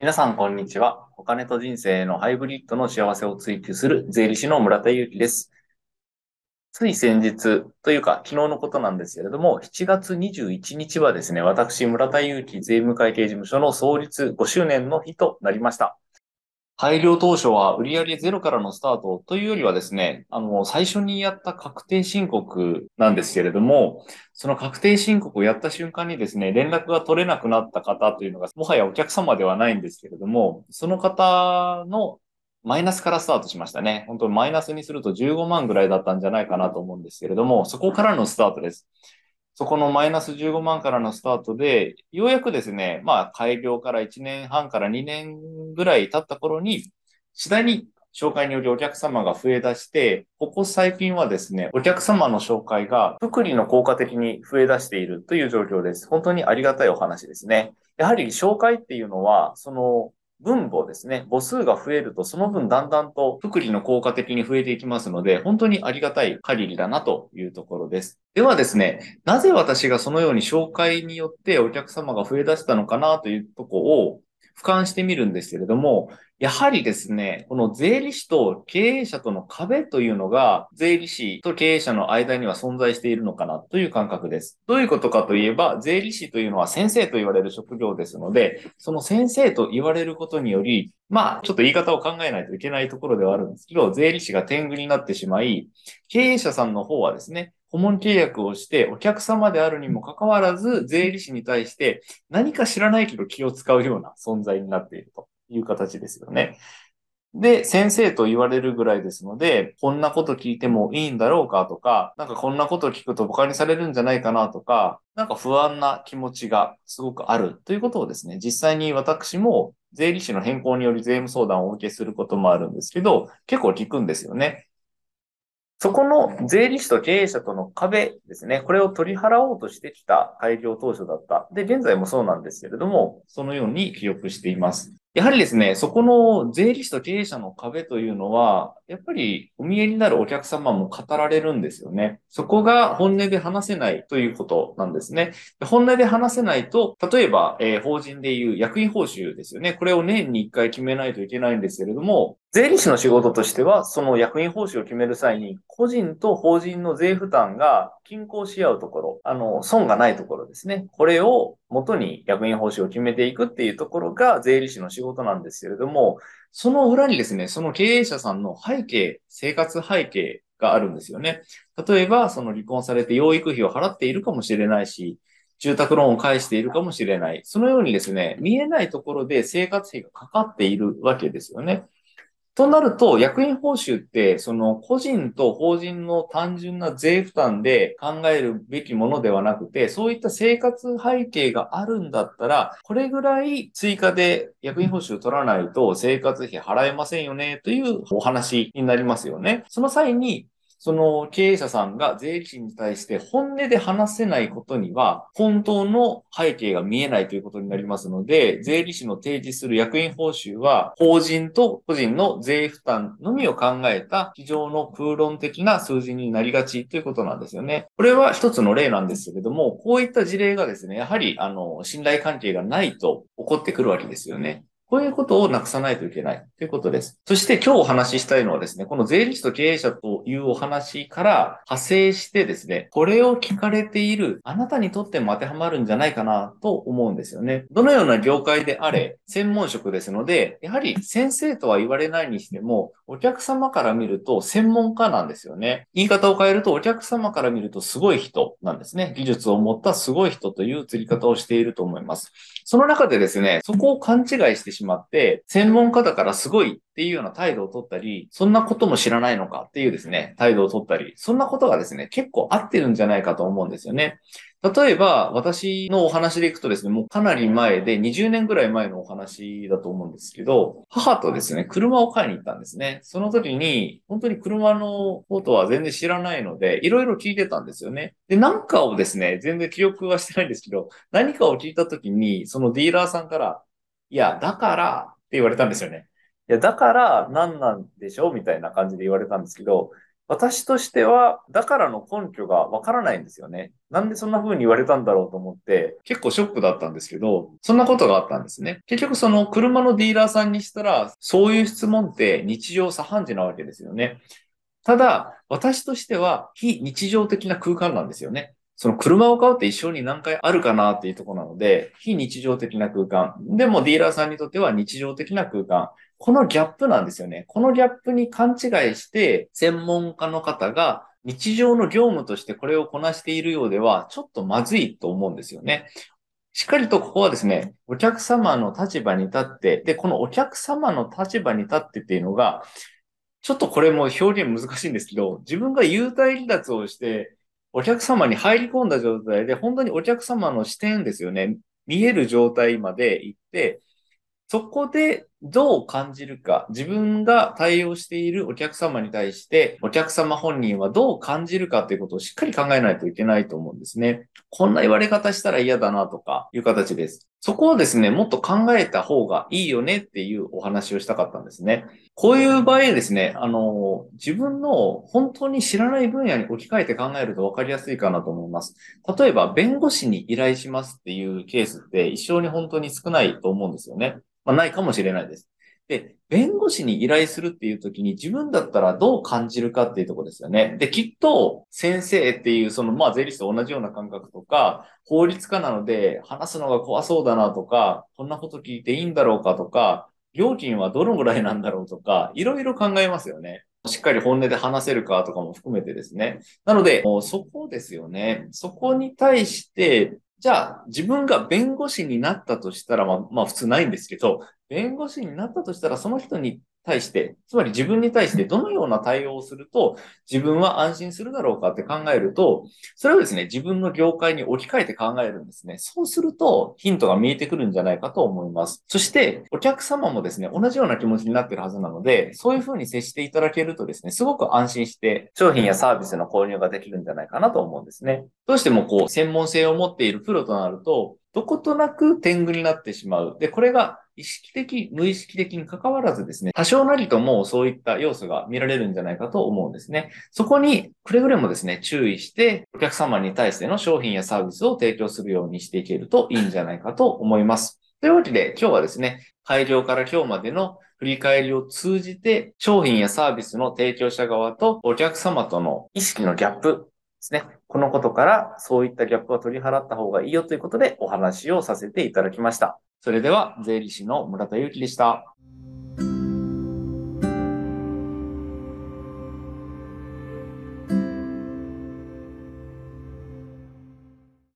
皆さん、こんにちは。お金と人生のハイブリッドの幸せを追求する税理士の村田祐樹です。つい先日というか、昨日のことなんですけれども、7月21日はですね、私、村田祐樹税務会計事務所の創立5周年の日となりました。改良当初は売上ゼロからのスタートというよりはですね、あの、最初にやった確定申告なんですけれども、その確定申告をやった瞬間にですね、連絡が取れなくなった方というのが、もはやお客様ではないんですけれども、その方のマイナスからスタートしましたね。本当にマイナスにすると15万ぐらいだったんじゃないかなと思うんですけれども、そこからのスタートです。そこのマイナス15万からのスタートで、ようやくですね、まあ、開業から1年半から2年ぐらい経った頃に、次第に紹介によりお客様が増え出して、ここ最近はですね、お客様の紹介が福利の効果的に増え出しているという状況です。本当にありがたいお話ですね。やはり紹介っていうのは、その分母ですね。母数が増えると、その分だんだんと福利の効果的に増えていきますので、本当にありがたい限りだなというところです。ではですね、なぜ私がそのように紹介によってお客様が増え出したのかなというところを俯瞰してみるんですけれども、やはりですね、この税理士と経営者との壁というのが、税理士と経営者の間には存在しているのかなという感覚です。どういうことかといえば、税理士というのは先生と言われる職業ですので、その先生と言われることにより、まあ、ちょっと言い方を考えないといけないところではあるんですけど、税理士が天狗になってしまい、経営者さんの方はですね、顧問契約をしてお客様であるにもかかわらず、税理士に対して何か知らないけど気を使うような存在になっていると。いう形ですよね。で、先生と言われるぐらいですので、こんなこと聞いてもいいんだろうかとか、なんかこんなこと聞くと馬鹿にされるんじゃないかなとか、なんか不安な気持ちがすごくあるということをですね、実際に私も税理士の変更により税務相談をお受けすることもあるんですけど、結構聞くんですよね。そこの税理士と経営者との壁ですね。これを取り払おうとしてきた開業当初だった。で、現在もそうなんですけれども、そのように記憶しています。やはりですね、そこの税理士と経営者の壁というのは、やっぱりお見えになるお客様も語られるんですよね。そこが本音で話せないということなんですね。本音で話せないと、例えば、えー、法人でいう役員報酬ですよね。これを年に1回決めないといけないんですけれども、税理士の仕事としては、その役員報酬を決める際に、個人と法人の税負担が均衡し合うところ、あの、損がないところですね。これを元に役員報酬を決めていくっていうところが税理士の仕事なんですけれども、その裏にですね、その経営者さんの背景、生活背景があるんですよね。例えば、その離婚されて養育費を払っているかもしれないし、住宅ローンを返しているかもしれない。そのようにですね、見えないところで生活費がかかっているわけですよね。となると、役員報酬って、その個人と法人の単純な税負担で考えるべきものではなくて、そういった生活背景があるんだったら、これぐらい追加で役員報酬取らないと生活費払えませんよね、というお話になりますよね。その際に、その経営者さんが税理士に対して本音で話せないことには、本当の背景が見えないということになりますので、税理士の提示する役員報酬は、法人と個人の税負担のみを考えた、非常の空論的な数字になりがちということなんですよね。これは一つの例なんですけれども、こういった事例がですね、やはり、あの、信頼関係がないと起こってくるわけですよね。こういうことをなくさないといけないということです。そして今日お話ししたいのはですね、この税理士と経営者というお話から派生してですね、これを聞かれているあなたにとっても当てはまるんじゃないかなと思うんですよね。どのような業界であれ、専門職ですので、やはり先生とは言われないにしても、お客様から見ると専門家なんですよね。言い方を変えるとお客様から見るとすごい人なんですね。技術を持ったすごい人という釣り方をしていると思います。その中でですね、そこを勘違いしてしまって、専門家だからすごいっていうような態度を取ったり、そんなことも知らないのかっていうですね、態度を取ったり、そんなことがですね、結構合ってるんじゃないかと思うんですよね。例えば、私のお話でいくとですね、もうかなり前で、20年ぐらい前のお話だと思うんですけど、母とですね、車を買いに行ったんですね。その時に、本当に車のことは全然知らないので、いろいろ聞いてたんですよね。で、なんかをですね、全然記憶はしてないんですけど、何かを聞いた時に、そのディーラーさんから、いや、だからって言われたんですよね。いや、だから何なんでしょう？みたいな感じで言われたんですけど、私としては、だからの根拠がわからないんですよね。なんでそんな風に言われたんだろうと思って、結構ショックだったんですけど、そんなことがあったんですね。結局その車のディーラーさんにしたら、そういう質問って日常茶飯事なわけですよね。ただ、私としては非日常的な空間なんですよね。その車を買うって一生に何回あるかなっていうとこなので、非日常的な空間。でもディーラーさんにとっては日常的な空間。このギャップなんですよね。このギャップに勘違いして、専門家の方が日常の業務としてこれをこなしているようでは、ちょっとまずいと思うんですよね。しっかりとここはですね、お客様の立場に立って、で、このお客様の立場に立ってっていうのが、ちょっとこれも表現難しいんですけど、自分が優待離脱をして、お客様に入り込んだ状態で、本当にお客様の視点ですよね。見える状態まで行って、そこでどう感じるか、自分が対応しているお客様に対して、お客様本人はどう感じるかということをしっかり考えないといけないと思うんですね。こんな言われ方したら嫌だなとかいう形です。そこをですね、もっと考えた方がいいよねっていうお話をしたかったんですね。こういう場合ですね、あの、自分の本当に知らない分野に置き換えて考えると分かりやすいかなと思います。例えば、弁護士に依頼しますっていうケースって一生に本当に少ないと思うんですよね。まあ、ないかもしれないです。で、弁護士に依頼するっていう時に自分だったらどう感じるかっていうとこですよね。で、きっと先生っていうそのまあ税理士と同じような感覚とか、法律家なので話すのが怖そうだなとか、こんなこと聞いていいんだろうかとか、料金はどのぐらいなんだろうとか、いろいろ考えますよね。しっかり本音で話せるかとかも含めてですね。なので、そこですよね。そこに対して、じゃあ、自分が弁護士になったとしたら、まあ、まあ普通ないんですけど、弁護士になったとしたら、その人に対して、つまり自分に対してどのような対応をすると自分は安心するだろうかって考えると、それをですね、自分の業界に置き換えて考えるんですね。そうするとヒントが見えてくるんじゃないかと思います。そして、お客様もですね、同じような気持ちになってるはずなので、そういうふうに接していただけるとですね、すごく安心して商品やサービスの購入ができるんじゃないかなと思うんですね。どうしてもこう、専門性を持っているプロとなると、どことなく天狗になってしまう。で、これが意識的、無意識的に関わらずですね、多少なりともそういった要素が見られるんじゃないかと思うんですね。そこにくれぐれもですね、注意して、お客様に対しての商品やサービスを提供するようにしていけるといいんじゃないかと思います。というわけで、今日はですね、開業から今日までの振り返りを通じて、商品やサービスの提供者側とお客様との意識のギャップですね。このことからそういったギャップは取り払った方がいいよということでお話をさせていただきました。それでは、税理士の村田祐樹でした。